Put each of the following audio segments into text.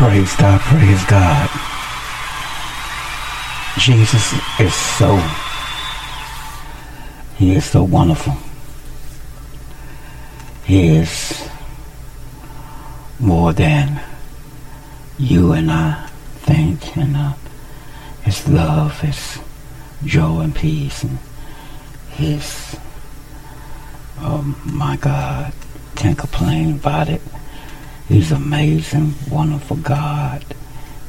Praise God, praise God. Jesus is so, he is so wonderful. He is more than you and I think, and uh, his love, his joy and peace, and his, oh my God, can't complain about it. He's amazing, wonderful God.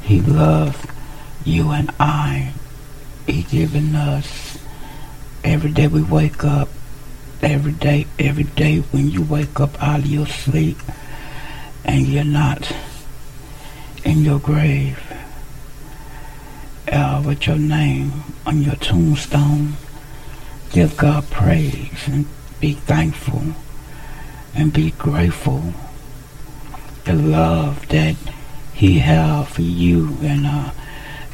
He loves you and I. He given us every day we wake up, every day, every day when you wake up out of your sleep and you're not in your grave uh, with your name on your tombstone. Give God praise and be thankful and be grateful the love that he has for you and uh,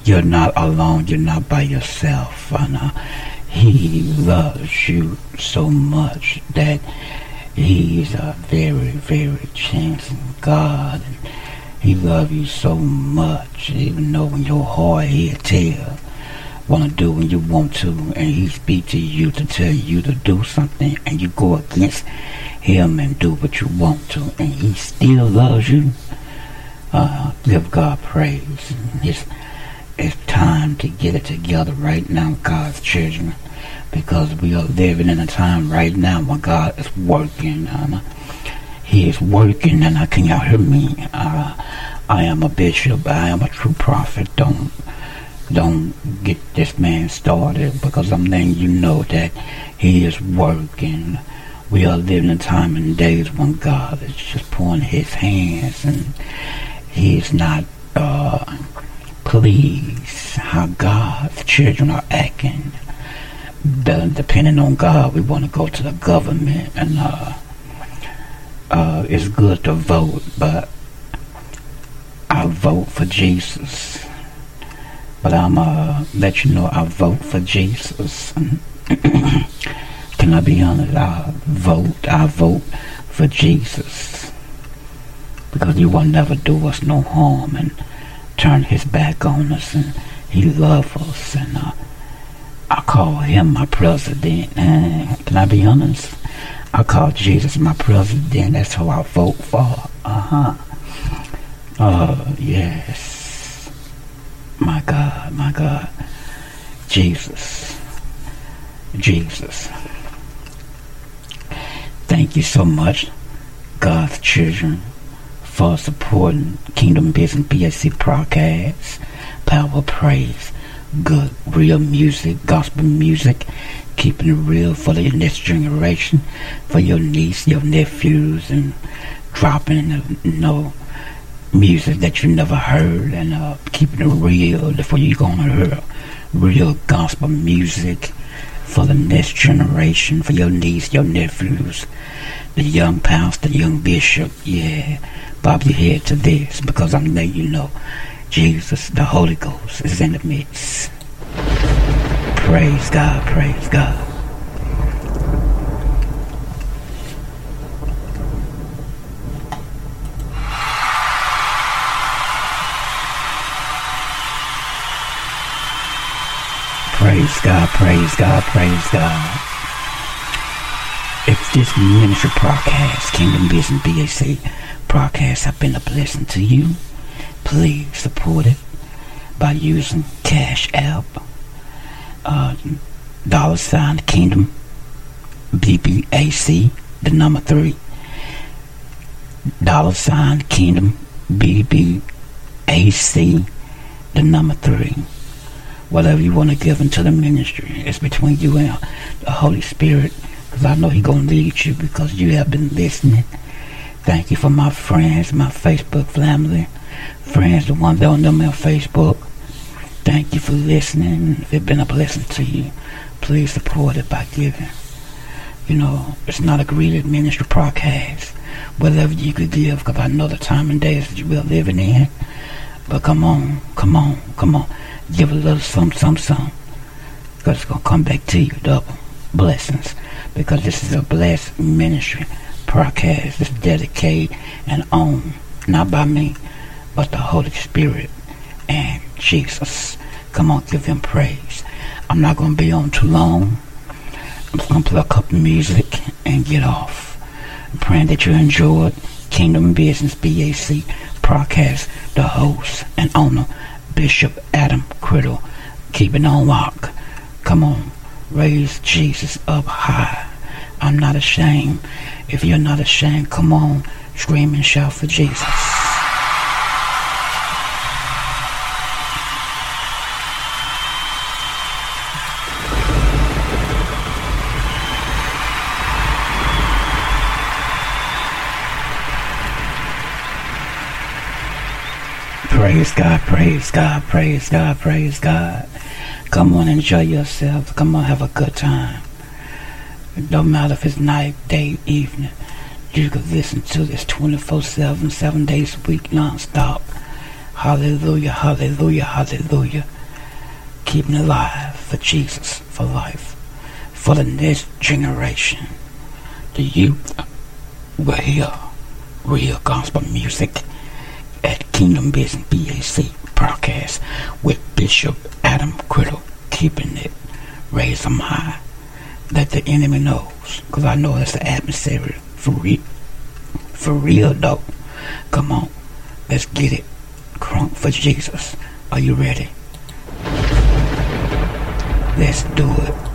you're not alone you're not by yourself and uh, he loves you so much that he's a very very chancing god. And he loves you so much even though when your heart he'll tell want to do when you want to and he speak to you to tell you to do something and you go against him and do what you want to, and he still loves you, uh, give God praise. It's, it's time to get it together right now, God's children, because we are living in a time right now when God is working. Uh, he is working, and I can y'all hear me? Uh, I am a bishop. I am a true prophet. Don't don't get this man started because I'm letting you know that he is working we are living in time and days when God is just pouring his hands and he's not uh, pleased how God's children are acting. But depending on God, we want to go to the government and uh, uh, it's good to vote, but I vote for Jesus. But I'm uh, let you know I vote for Jesus. Can I be honest? I vote. I vote for Jesus. Because he will never do us no harm and turn his back on us and he loves us and uh, I call him my president. And can I be honest? I call Jesus my president. That's who I vote for. Uh-huh. Uh, yes. my God, my God. Jesus. Jesus. Thank you so much, God's children, for supporting Kingdom Business BSC broadcast, Power Praise, good, real music, gospel music, keeping it real for the next generation, for your niece, your nephews, and dropping, you know, music that you never heard and uh, keeping it real before you're going to hear real gospel music for the next generation, for your niece, your nephews, the young pastor, the young bishop. Yeah, bob your head to this because I'm letting you know Jesus, the Holy Ghost, is in the midst. Praise God, praise God. Praise God, praise God, praise God. If this ministry broadcast, Kingdom Business BAC broadcast, have been a blessing to you, please support it by using Cash App, uh, dollar sign Kingdom BBAC, the number three, dollar sign Kingdom BBAC, the number three whatever you want to give into the ministry. It's between you and the Holy Spirit. Because I know He's going to lead you because you have been listening. Thank you for my friends, my Facebook family, friends, the ones that don't know me on Facebook. Thank you for listening. It's been a blessing to you, please support it by giving. You know, it's not a greeted ministry podcast. Whatever you could give, because I know the time and days that you we're living in. But come on, come on, come on give a little some, some, some. Because it's going to come back to you double blessings. Because this is a blessed ministry podcast. It's dedicated and owned, not by me, but the Holy Spirit and Jesus. Come on, give him praise. I'm not going to be on too long. I'm just going to play a couple music and get off. I'm praying that you enjoyed Kingdom Business BAC podcast, the host and owner Bishop Adam Criddle. Keep it on lock. Come on. Raise Jesus up high. I'm not ashamed. If you're not ashamed, come on. Scream and shout for Jesus. Praise God, praise God, praise God, praise God. Come on, enjoy yourself. Come on, have a good time. Don't matter if it's night, day, evening. You can listen to this 24 7, 7 days a week, non-stop. Hallelujah, hallelujah, hallelujah. Keeping alive for Jesus, for life, for the next generation. The youth will hear real gospel music Kingdom Business BAC podcast with Bishop Adam Criddle, keeping it raise them high. That the enemy knows, because I know it's the adversary for real. For real, though. Come on, let's get it. Crunk for Jesus. Are you ready? Let's do it.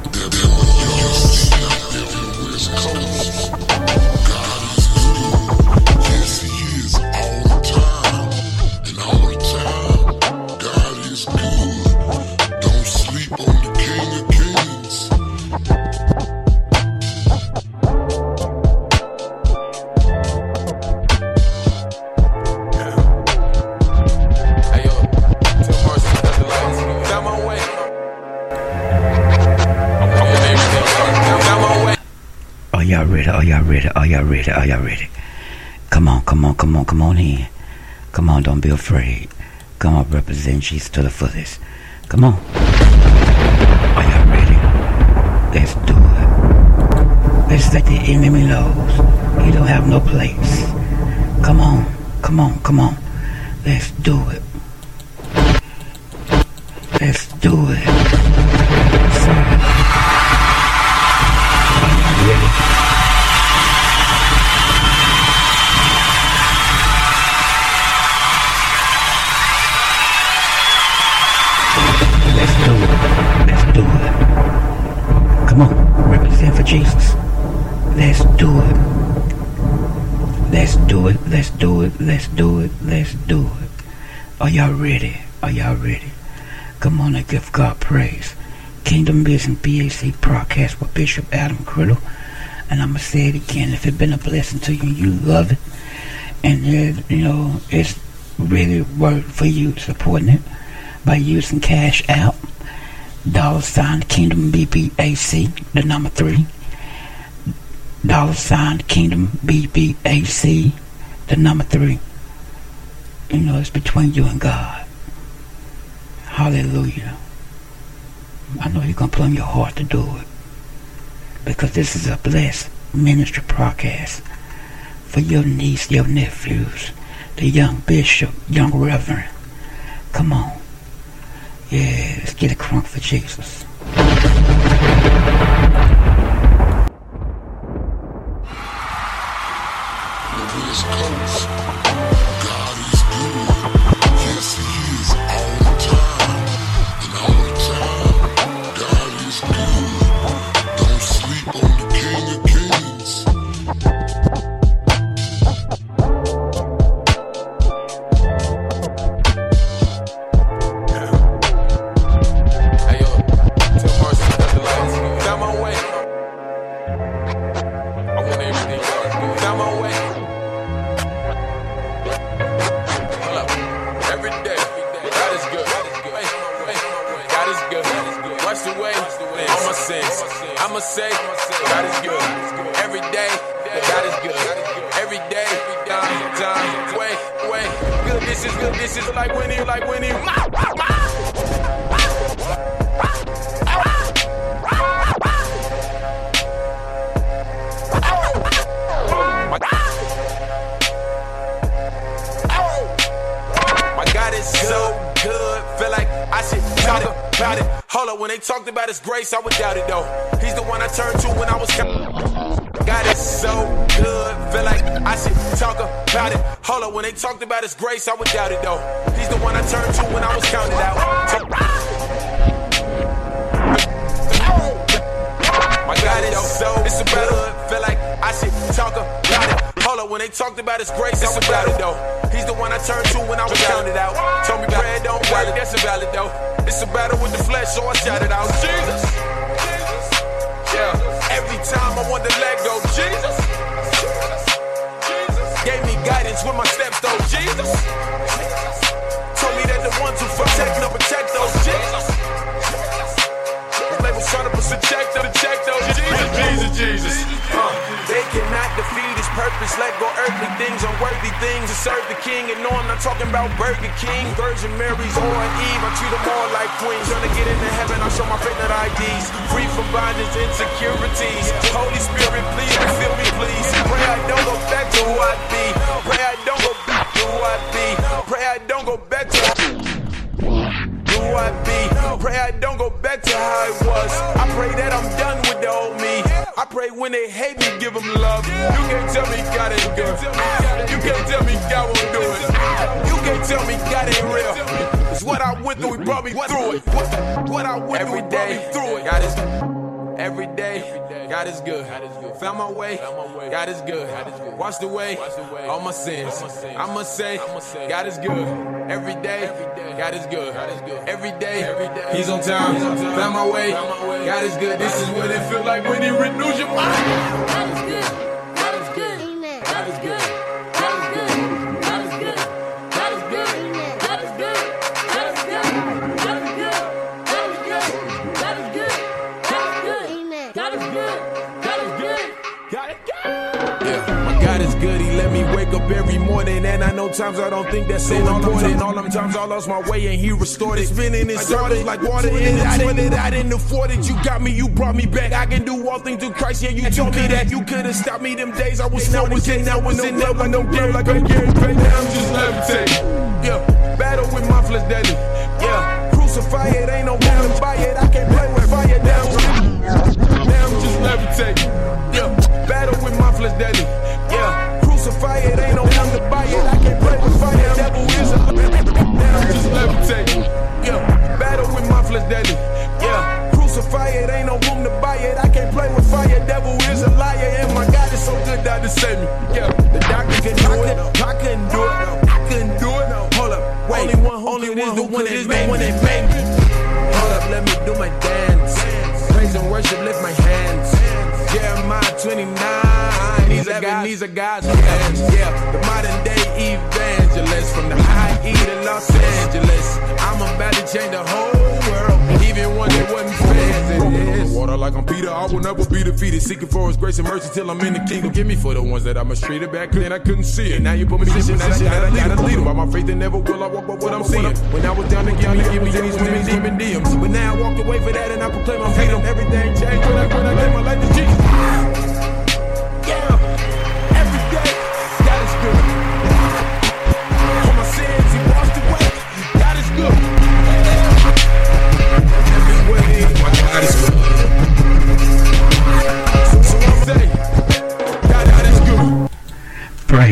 Are y'all ready? Are y'all ready? Are y'all ready? Come on, come on, come on, come on in. Come on, don't be afraid. Come on, represent Jesus to the fullest. Come on. Are y'all ready? Let's do it. Let's let the enemy knows he don't have no place. Come on, come on, come on. Let's do it. Let's do it. Y'all ready? Are y'all ready? Come on and give God praise. Kingdom Business BAC broadcast with Bishop Adam Criddle. And I'm going to say it again. If it's been a blessing to you, you love it. And, uh, you know, it's really worth for you supporting it by using Cash App, dollar sign Kingdom BBAC, the number three, dollar sign Kingdom BBAC, the number three. You know, it's between you and God. Hallelujah. I know you're going to put on your heart to do it. Because this is a blessed ministry broadcast for your niece, your nephews, the young bishop, young reverend. Come on. Yeah, let's get a crunk for Jesus. God God is good. Every day, God is good. Every day, time, time, way, way. Good, is good. This is like winning, like winning. My, my God is so good. Feel like I should talk about it. Hold up, when they talked about his grace, I would doubt it though. He's the one I turned to when I was. Counted out. My god is so good. Feel like I should talk about it. Hold up, when they talked about his grace, I would doubt it though. He's the one I turned to when I was counted out. My God is so good. Feel like I should talk about it. When they talked about his grace, it's a valid though. He's the one I turned to when I was counted out. Told me bread don't work, that's a valid though. It's a battle with the flesh, so I shouted out, Jesus. Yeah, every time I want to let go, Jesus. Gave me guidance with my steps though, Jesus. Told me that the ones who protect them protect those, Jesus. They was trying to check them, check those. Jesus, Jesus, Jesus. They cannot defeat his purpose. Let go earthly things, unworthy things to serve the king. And no, I'm not talking about Burger King, Virgin Mary's or Eve. I treat them all like queens. Trying to get into heaven, I show my faith IDs. Free from bondage, insecurities. Holy Spirit, please refill me, please. Pray I don't go back to who I be. Pray I don't go back to who I be. Pray I don't go back to who I be. Pray I don't go back to how it was. I pray that I'm done with the old me. I pray when they hate me, give them love. You can't tell me God ain't good. You can't tell me God won't do it. You can't tell me God ain't real. It's what I went through, he brought me through it. What, what I went through, he brought me through it. God is Every day, God is good. Found my way, God is good. Washed away all my sins. I must say, God is good. Every day, God is good. Every day, He's on time. Found my way, God is good. This is what it feel like when He renews your mind. Is good. He let me wake up every morning, and I know times I don't think that's so important. All them times I lost my way, and He restored it. Spinning and started like water in it. I didn't, I didn't afford it. You got me, you brought me back. I can do all things through Christ. Yeah, you told me that you could have stopped me them days. I was now was in, now was in there, no girl like I'm Gary Payton. I'm just levitating. Yeah, battle with my flesh daily. Yeah, crucify it, ain't no room to buy it. I can't play with fire down. Now I'm just levitating. Battle with my flesh daily. Yeah, crucify it, ain't no one to buy it. I can't play with fire, devil is a. Now I'm just levitate. Yeah, battle with my flesh daily. Yeah, crucify it, ain't no room to buy it. I can't play with fire, devil is a liar. And my God is so good that to save me. Yeah, the doctor can do it. I couldn't do it. I couldn't do it. Hold up, wait. Only one, only one is the one that made me. Hold up, let me do my dance. Praise and worship, lift my hands. Jeremiah 29. These are guys, these are God's hands. Yeah, the modern day evangelist from the high E to Los Angeles. I'm about to change the whole world, even one that wasn't fans. It is. Water like I'm Peter, I will never be defeated. Seeking for His grace and mercy till I'm in the kingdom. Give me for the ones that I mistreated back then. I couldn't see it. Now you put me in position that I gotta lead 'em. By my faith, and never will I walk by what I'm seeing. When I was down and give me, give me these women, demon DMs. But now I walked away for that and I proclaim my freedom. Everything changed when I, when I gave my life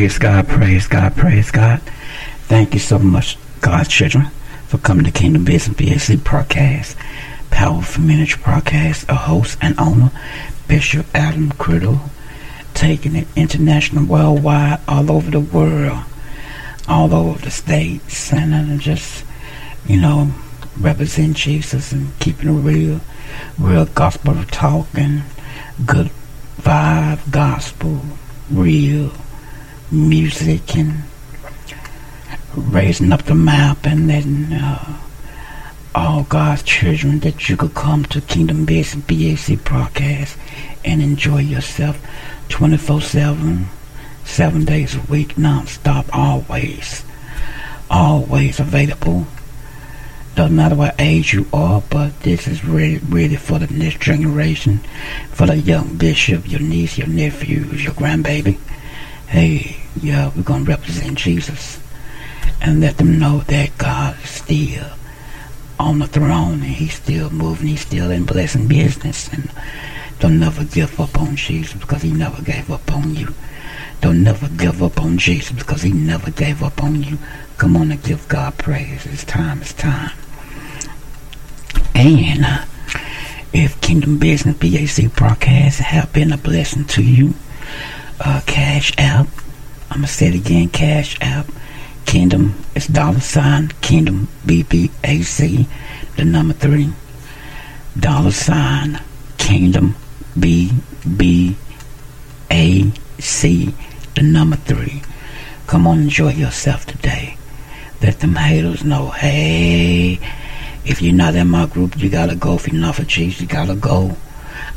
Praise God, praise God, praise God. Thank you so much, God's children, for coming to Kingdom Business BAC broadcast, Powerful Ministry broadcast, a host and owner, Bishop Adam Criddle, taking it international, worldwide, all over the world, all over the states, and just, you know, represent Jesus and keeping it real, real gospel talk and good vibe gospel, real music and raising up the map and then uh, all God's children that you could come to Kingdom Business BAC broadcast and enjoy yourself 24-7, seven days a week, non-stop, always, always available. Doesn't matter what age you are, but this is really, really for the next generation, for the young bishop, your niece, your nephews, your grandbaby. Hey, yeah, we're gonna represent Jesus and let them know that God is still on the throne and He's still moving, He's still in blessing business, and don't never give up on Jesus because He never gave up on you. Don't never give up on Jesus because He never gave up on you. Come on and give God praise. It's time. It's time. And uh, if Kingdom Business BAC broadcasts have been a blessing to you, uh, Cash App. I'm gonna say it again. Cash App. Kingdom. It's dollar sign Kingdom BBAC. The number three. Dollar sign Kingdom BBAC. The number three. Come on, enjoy yourself today. Let them haters know, hey, if you're not in my group, you gotta go. If you're not for Jesus, you gotta go.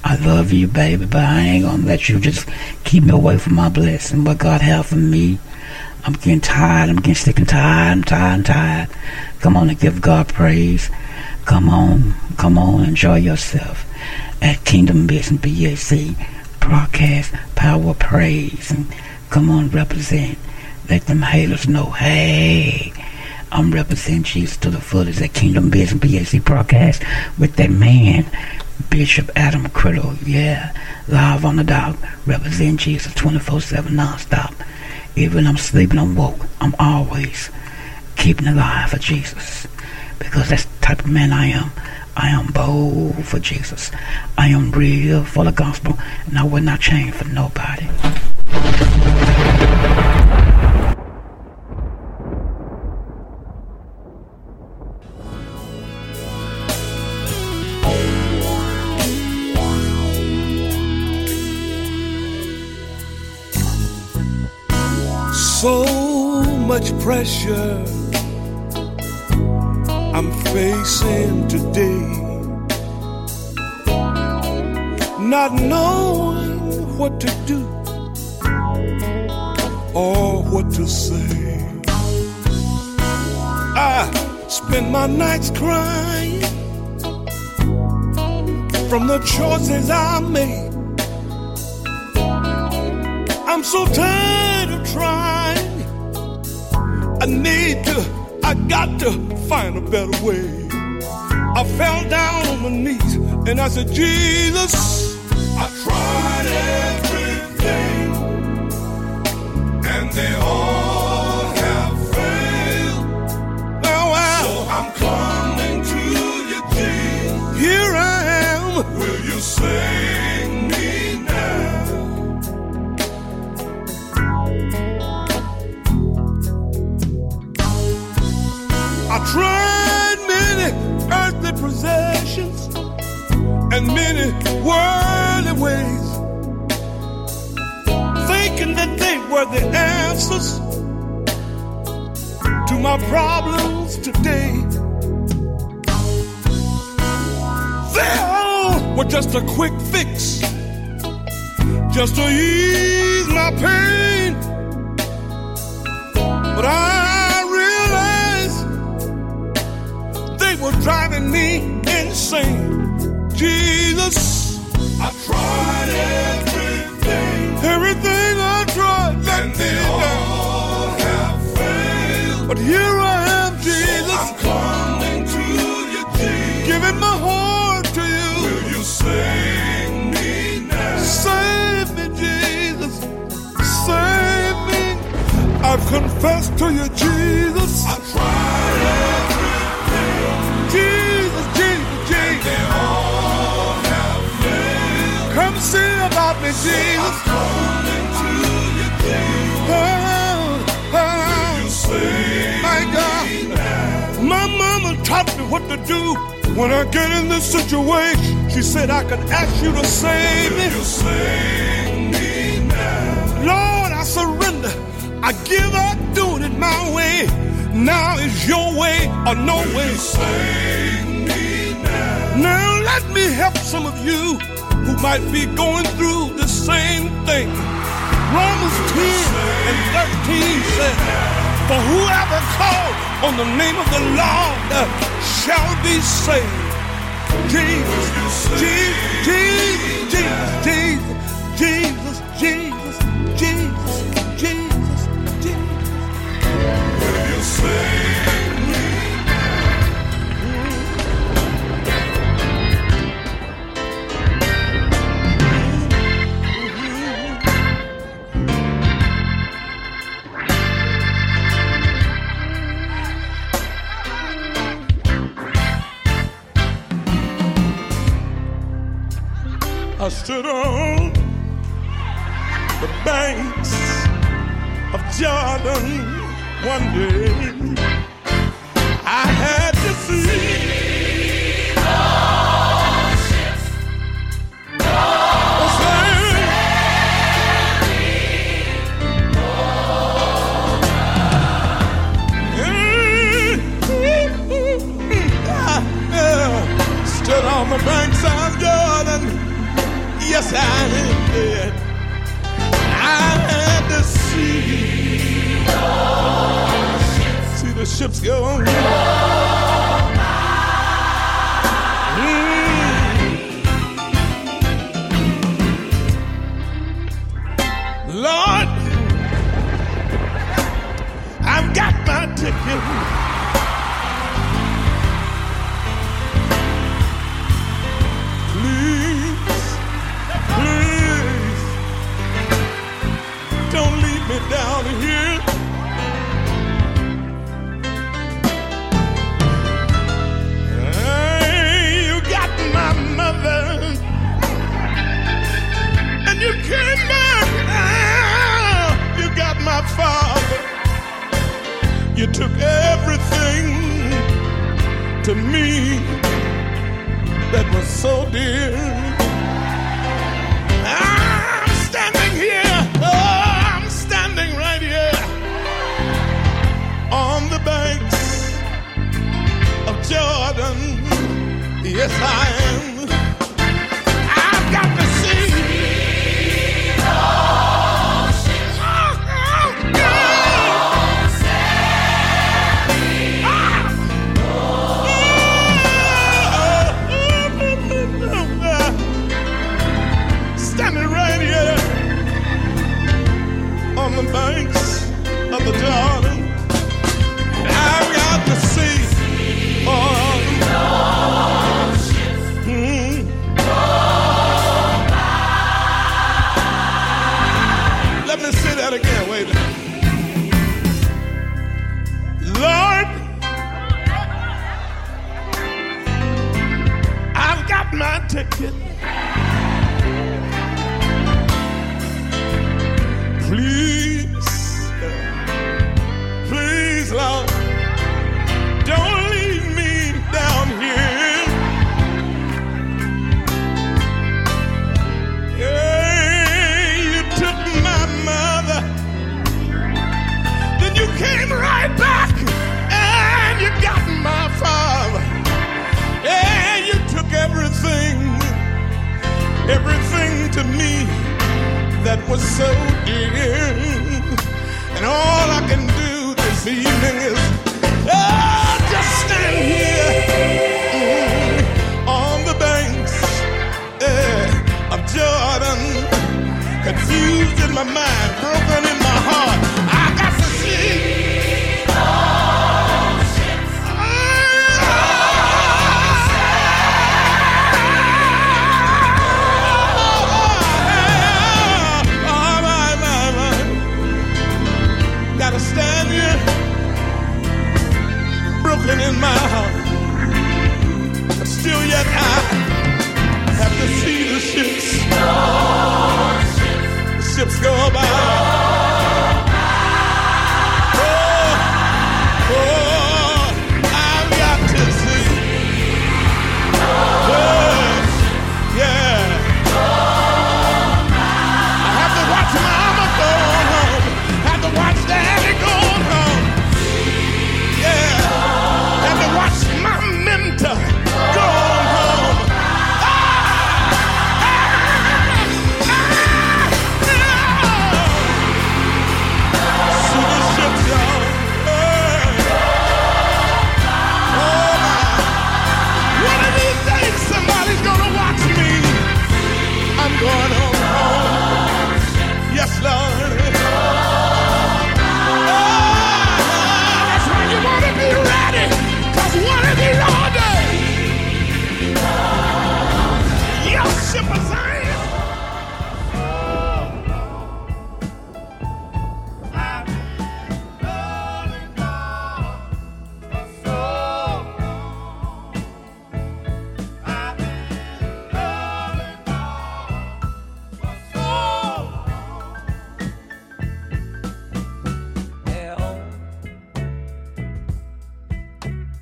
I love you, baby, but I ain't gonna let you just keep me away from my blessing. What God have for me, I'm getting tired. I'm getting sick and tired. I'm tired and tired. Come on and give God praise. Come on, come on, enjoy yourself at Kingdom Business BAC broadcast power praise and come on represent. Let them haters know, hey, I'm representing Jesus to the fullest at Kingdom Business BAC broadcast with that man, Bishop Adam Criddle. Yeah, live on the dog, represent Jesus 24-7 non-stop. Even I'm sleeping, I'm woke. I'm always keeping alive for Jesus because that's the type of man I am. I am bold for Jesus. I am real for the gospel, and I will not change for nobody. So much pressure I'm facing today. Not knowing what to do or what to say. I spend my nights crying from the choices I made. I'm so tired trying. I need to, I got to find a better way. I fell down on my knees and I said, Jesus, I tried everything and many worldly ways, thinking that they were the answers to my problems today. They all were just a quick fix, just to ease my pain. But I realized they were driving me insane. Jesus, I tried everything, everything I tried, all have failed. But here I am, Jesus. I'm coming to you, Jesus. Giving my heart to you. Will you save me now? Save me, Jesus. Save me. I've confessed to you, Jesus. I tried me, Jesus. I'm coming to you, Jesus. Oh, oh, you save my God. My mama taught me what to do when I get in this situation. She said I could ask you to save me. You save me now. Lord, I surrender. I give up doing it my way. Now it's your way or no way. You Save me now. now let me help some of you who might be going through the same thing. Romans 10 and 13 says, For whoever calls on the name of the Lord uh, shall be saved. Jesus, Jesus, Jesus, Jesus, Jesus, Jesus, Jesus, Jesus, Jesus. Will you save Stood on the banks of Jordan one day. Ships go.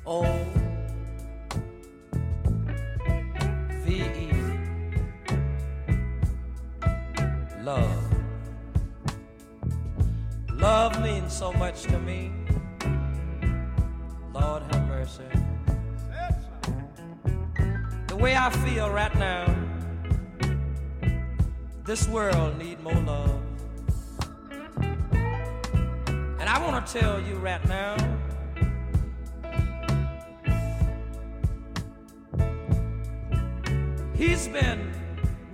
O V E Love. Love means so much to me. Lord have mercy. The way I feel right now, this world need more love. And I want to tell you right now, He's been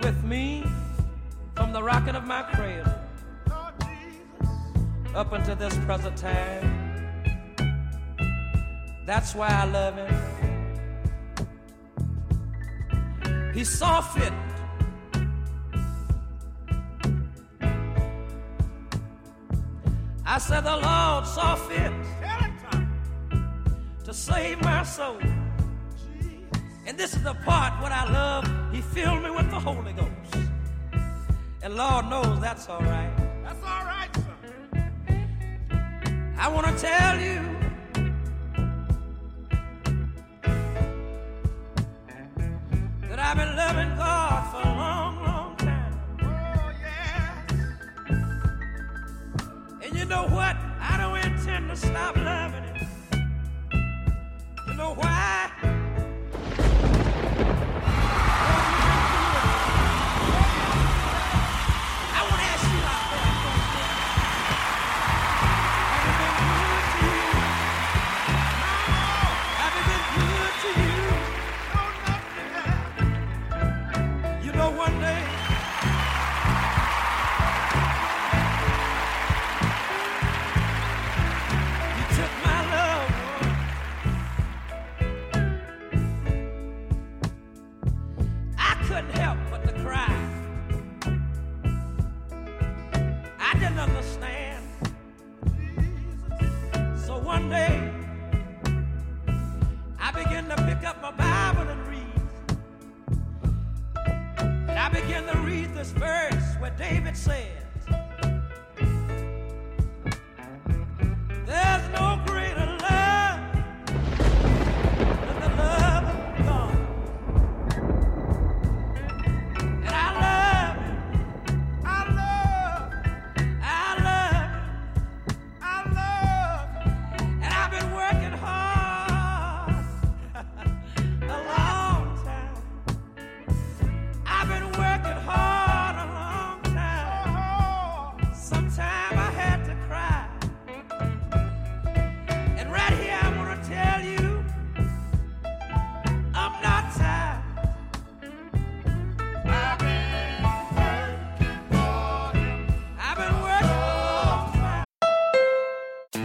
with me from the rocking of my cradle up until this present time. That's why I love him. He saw fit I said the Lord saw fit to save my soul. And this is the part what I love. He filled me with the Holy Ghost. And Lord knows that's all right. That's all right, son. I want to tell you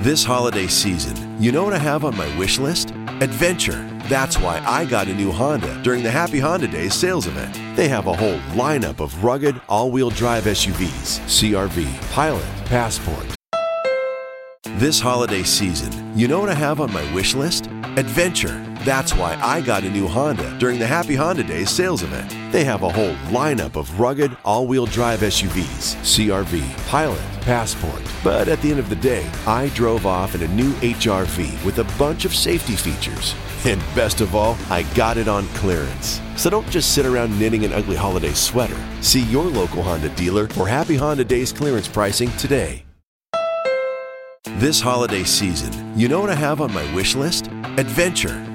This holiday season, you know what I have on my wish list? Adventure. That's why I got a new Honda during the Happy Honda Days sales event. They have a whole lineup of rugged, all wheel drive SUVs CRV, Pilot, Passport. This holiday season, you know what I have on my wish list? Adventure. That's why I got a new Honda during the Happy Honda Days sales event. They have a whole lineup of rugged, all wheel drive SUVs CRV, Pilot, Passport. But at the end of the day, I drove off in a new HRV with a bunch of safety features. And best of all, I got it on clearance. So don't just sit around knitting an ugly holiday sweater. See your local Honda dealer for Happy Honda Days clearance pricing today. This holiday season, you know what I have on my wish list? Adventure.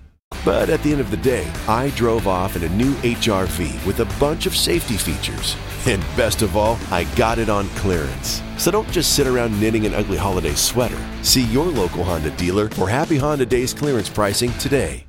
But at the end of the day, I drove off in a new HRV with a bunch of safety features. And best of all, I got it on clearance. So don't just sit around knitting an ugly holiday sweater. See your local Honda dealer for Happy Honda Days clearance pricing today.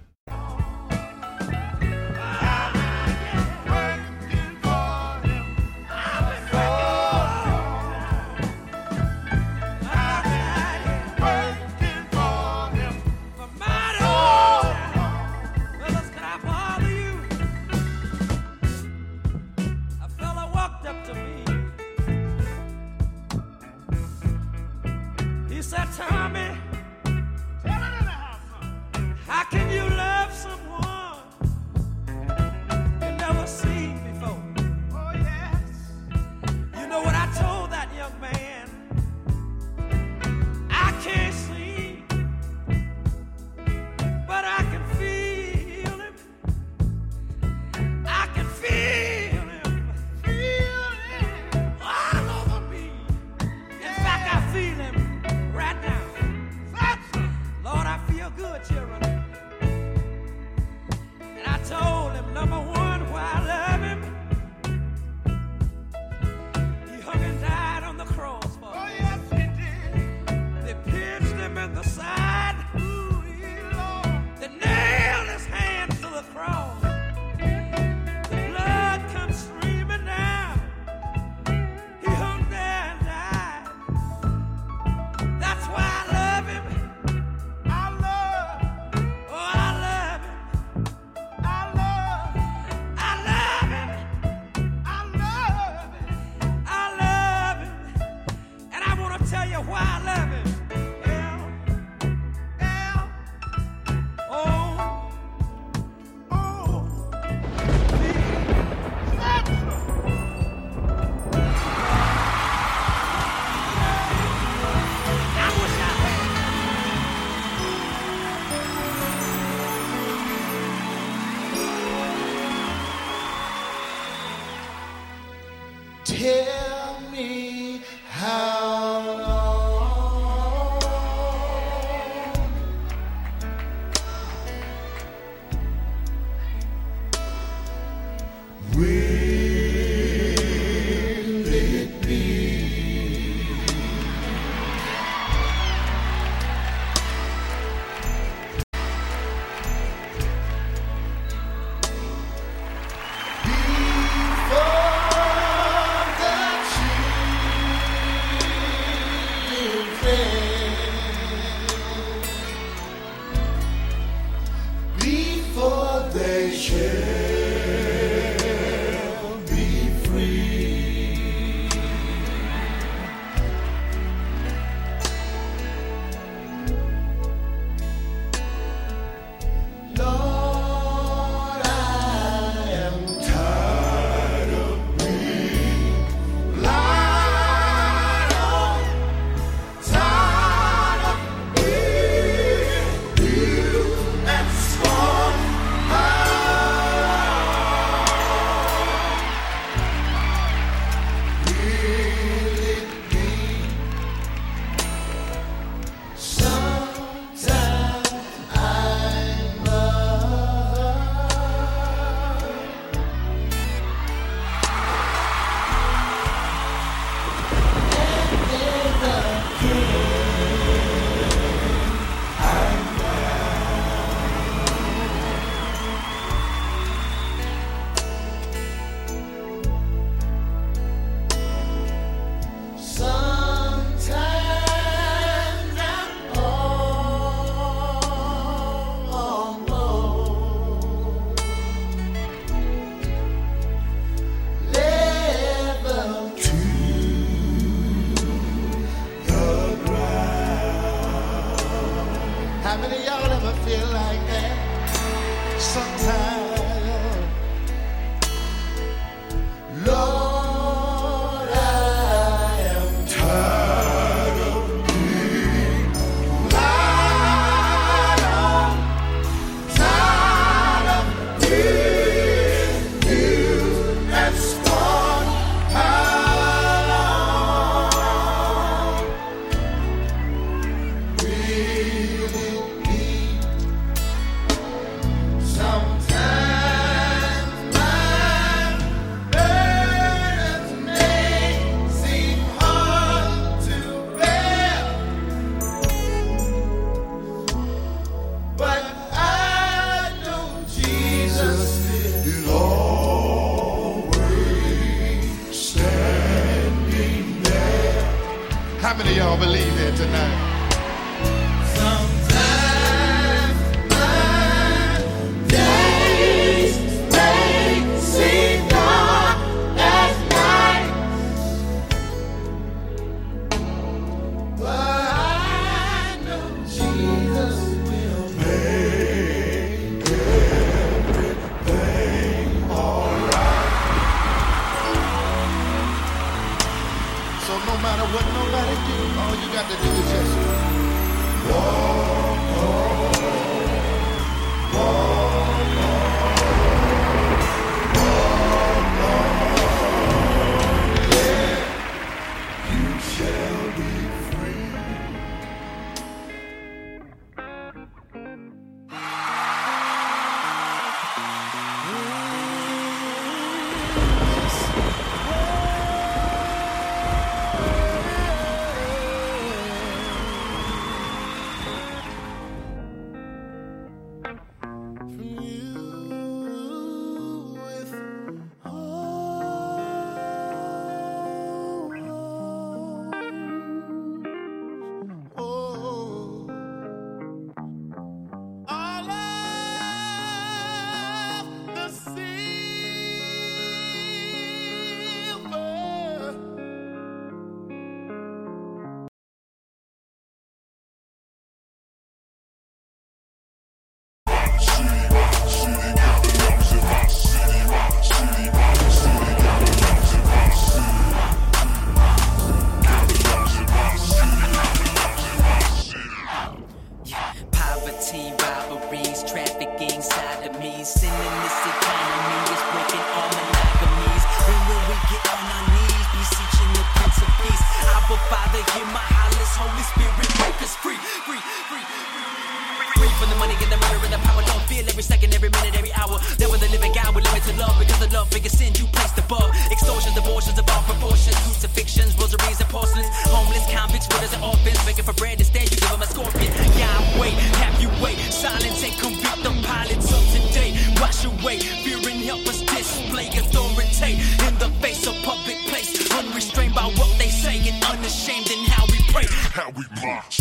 every second, every minute, every hour. There was a living God with limited love because the love bigger sin you placed above. Extortions, abortions of all proportions, crucifixions, rosaries, and porcelains. Homeless convicts, widows, and orphans, begging for bread. Instead, you give them a scorpion. Yeah, I wait, have you wait. Silence and convict the pilots of today. Wash away fear and help us display authority in the face of public place. Unrestrained by what they say and unashamed in how we pray. How we march.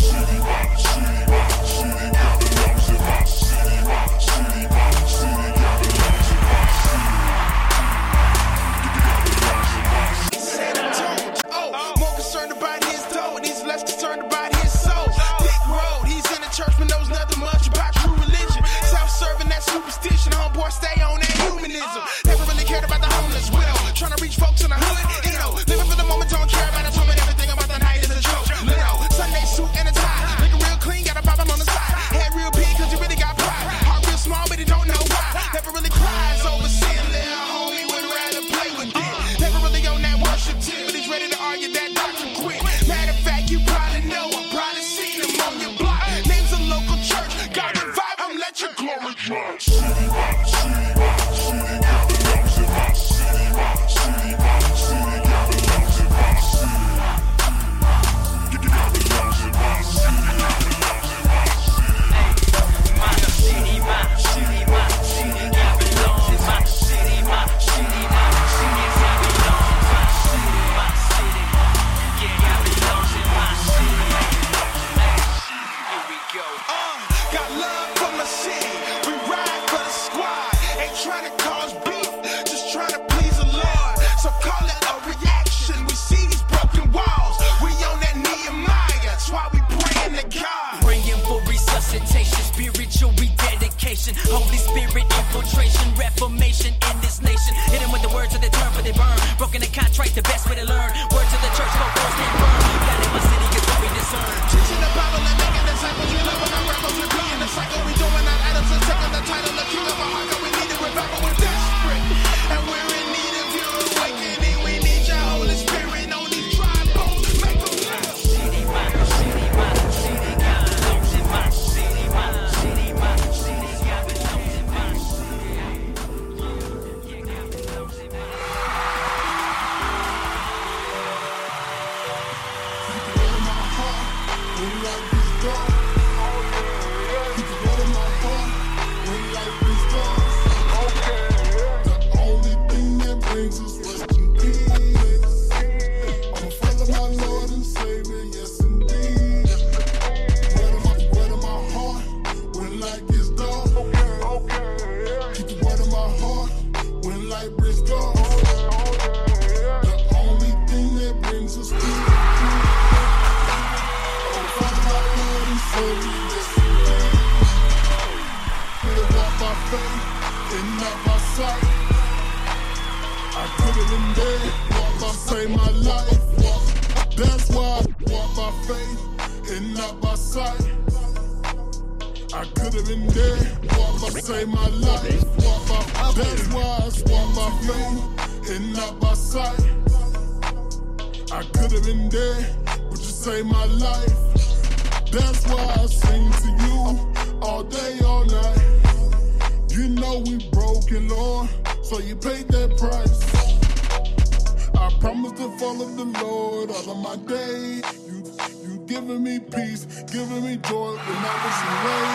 Giving me peace, giving me joy when I was away.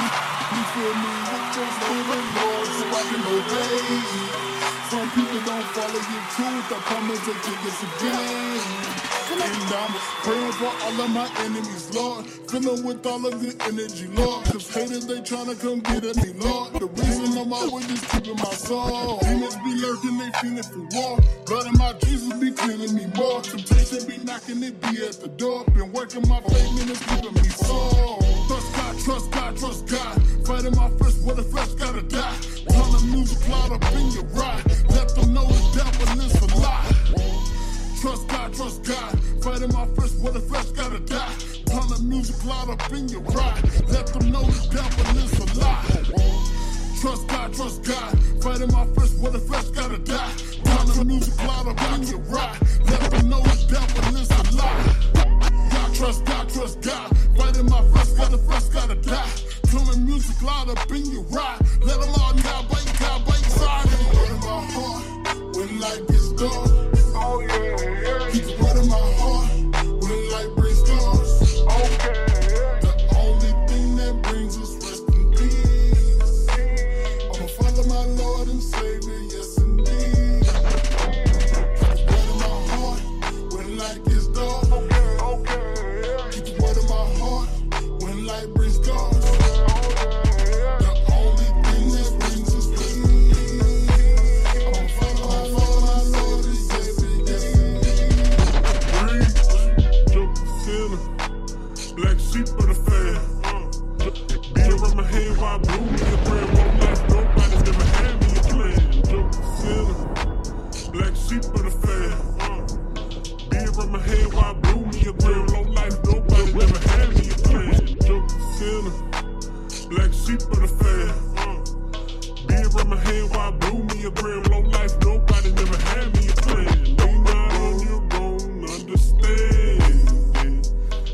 You, you fill me with your spirit, Lord, so I can obey. Some people don't follow your truth. I promise take us again. And I'm praying for all of my enemies, Lord. Filling with all of the energy, Lord. Cause haters, they tryna come get at me, Lord. The reason I'm always just keeping my soul. Demons be lurking, they feeling for war. Blood in my Jesus be cleaning me more. Temptation be knocking, it be at the door. Been working my faith, and it's keeping me soul. Trust God, trust God, trust God. Fighting my flesh, what the flesh gotta die. Turn the music loud up in your ride. Let them know the devil is a lie. Trust God, trust God. Fighting my flesh, what the flesh gotta die. Turn the music loud up in your ride. Let them know the devil is a lie. Trust God, trust God. Fighting my flesh, what the flesh gotta die. Turn the music loud up in your ride. Let them know the devil is a lie. God, trust God, trust God. Fighting my flesh, got the flesh gotta die. Turn the music loud up in your ride. Let them all die, bite, die, bite, side. In my heart around my head while I blew me a brand. Low life, nobody never had me a plan. Joke sinner. Black sheep of the fan. Beat around my head while I blew me a brand. Low life, nobody never had me a plan. Lean not on your own understanding.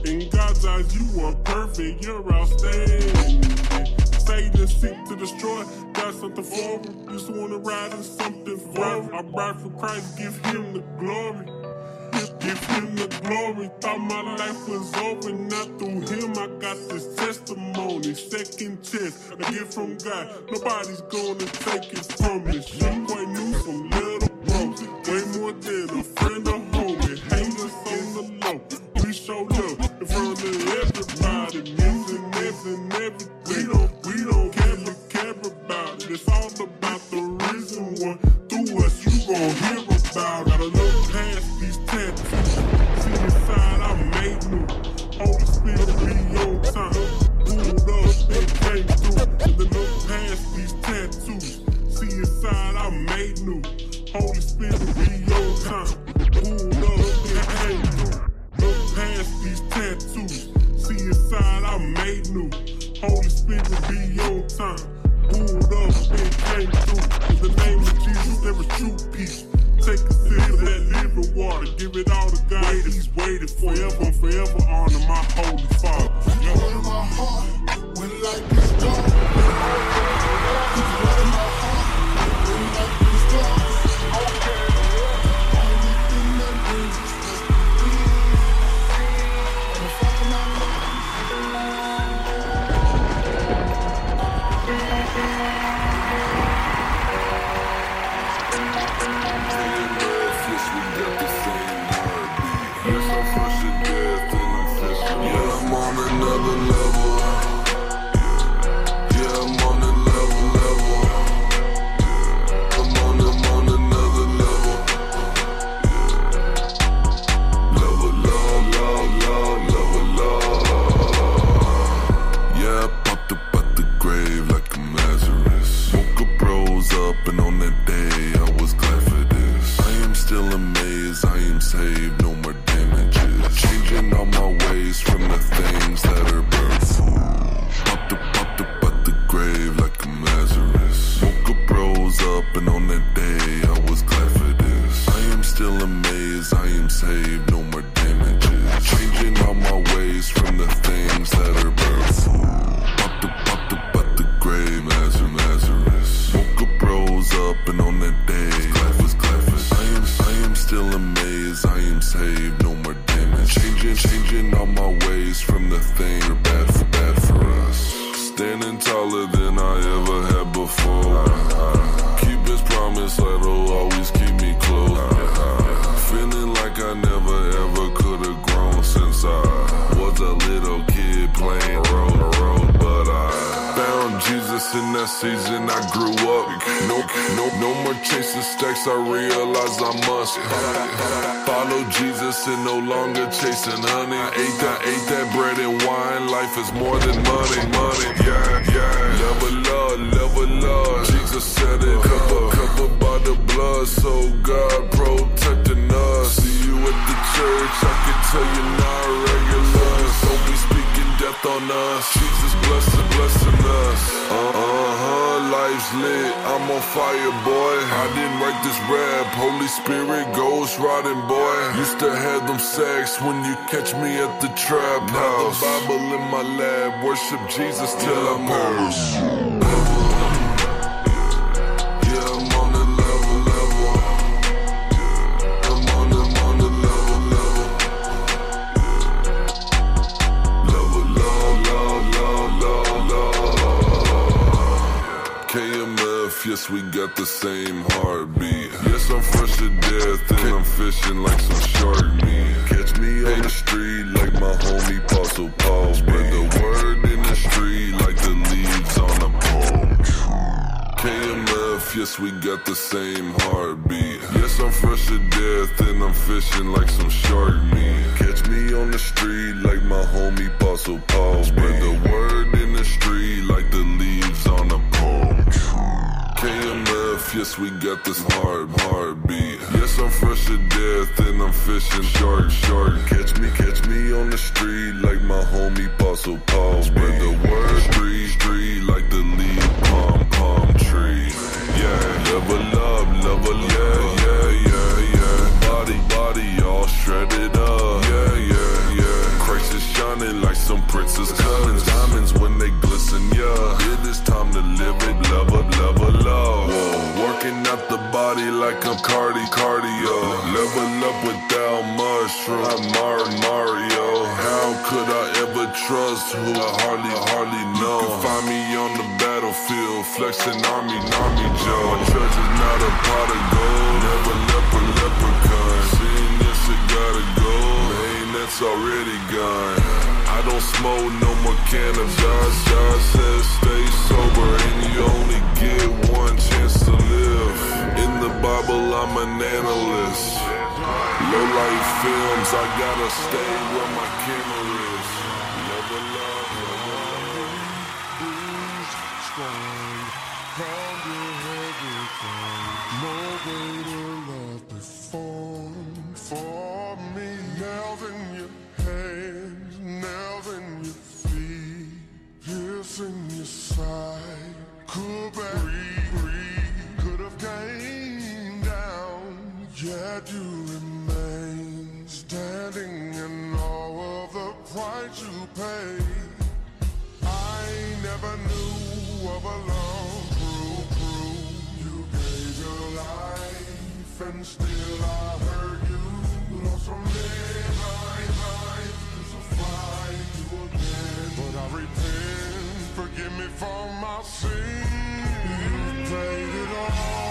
In God's eyes, you are perfect, you're outstanding. Satan seek to destroy, got something for him. Just wanna ride in something for him. I ride for Christ, give him the glory. Glory. Thought my life was over, not through him. I got this testimony, second chance, a gift from God. Nobody's gonna take it from me. She quite knew some little bro, way more than a friend on another chasing honey. I ate that, ate that bread and wine. Life is more than money. I'm on fire, boy. I didn't write this rap. Holy Spirit, ghost riding, boy. Used to have them sex when you catch me at the trap house. Now The Bible in my lab. Worship Jesus till I'm out. Yes, we got the same heartbeat. Yes, I'm fresh to death and I'm fishing like some shark meat. Catch me on the street like my homie Apostle Paul. Spread the word in the street like the leaves on a palm. KMF, yes, we got the same heartbeat. Yes, I'm fresh to death and I'm fishing like some shark meat. Catch me on the street like my homie Apostle Paul. Spread the word Yes, we got this hard heartbeat. Yes, I'm fresh to death and I'm fishing shark, shark. Catch me, catch me on the street like my homie Apostle Paul. Spread the word, street, street like the leaf palm, palm tree. Yeah, level who I hardly, hardly know? You can find me on the battlefield, flexing army, army Joe. My treasure's not a pot of gold. Never leper, leprechaun. Seeing this, it gotta go. Man, that's already gone. I don't smoke no more cannabis. God says stay sober and you only get one chance to live. In the Bible, I'm an analyst. Low light films, I gotta stay where my camera is. No and still I heard you. Lost from live, I, to find you again. But I repent, forgive me for my sin You paid it all.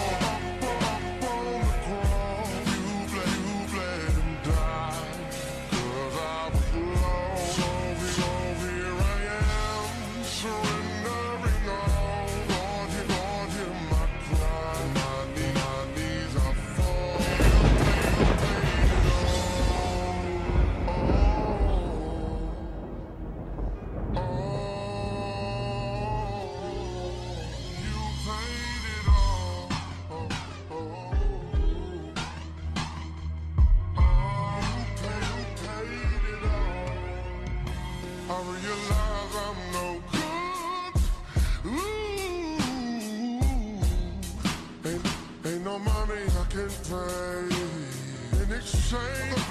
Same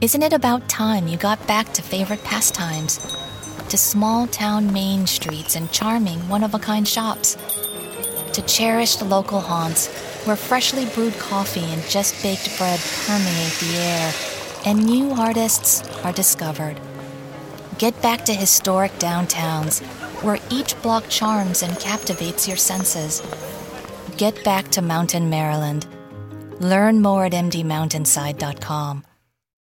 Isn't it about time you got back to favorite pastimes? To small town main streets and charming one of a kind shops? To cherished local haunts where freshly brewed coffee and just baked bread permeate the air and new artists are discovered? Get back to historic downtowns where each block charms and captivates your senses. Get back to Mountain Maryland. Learn more at mdmountainside.com.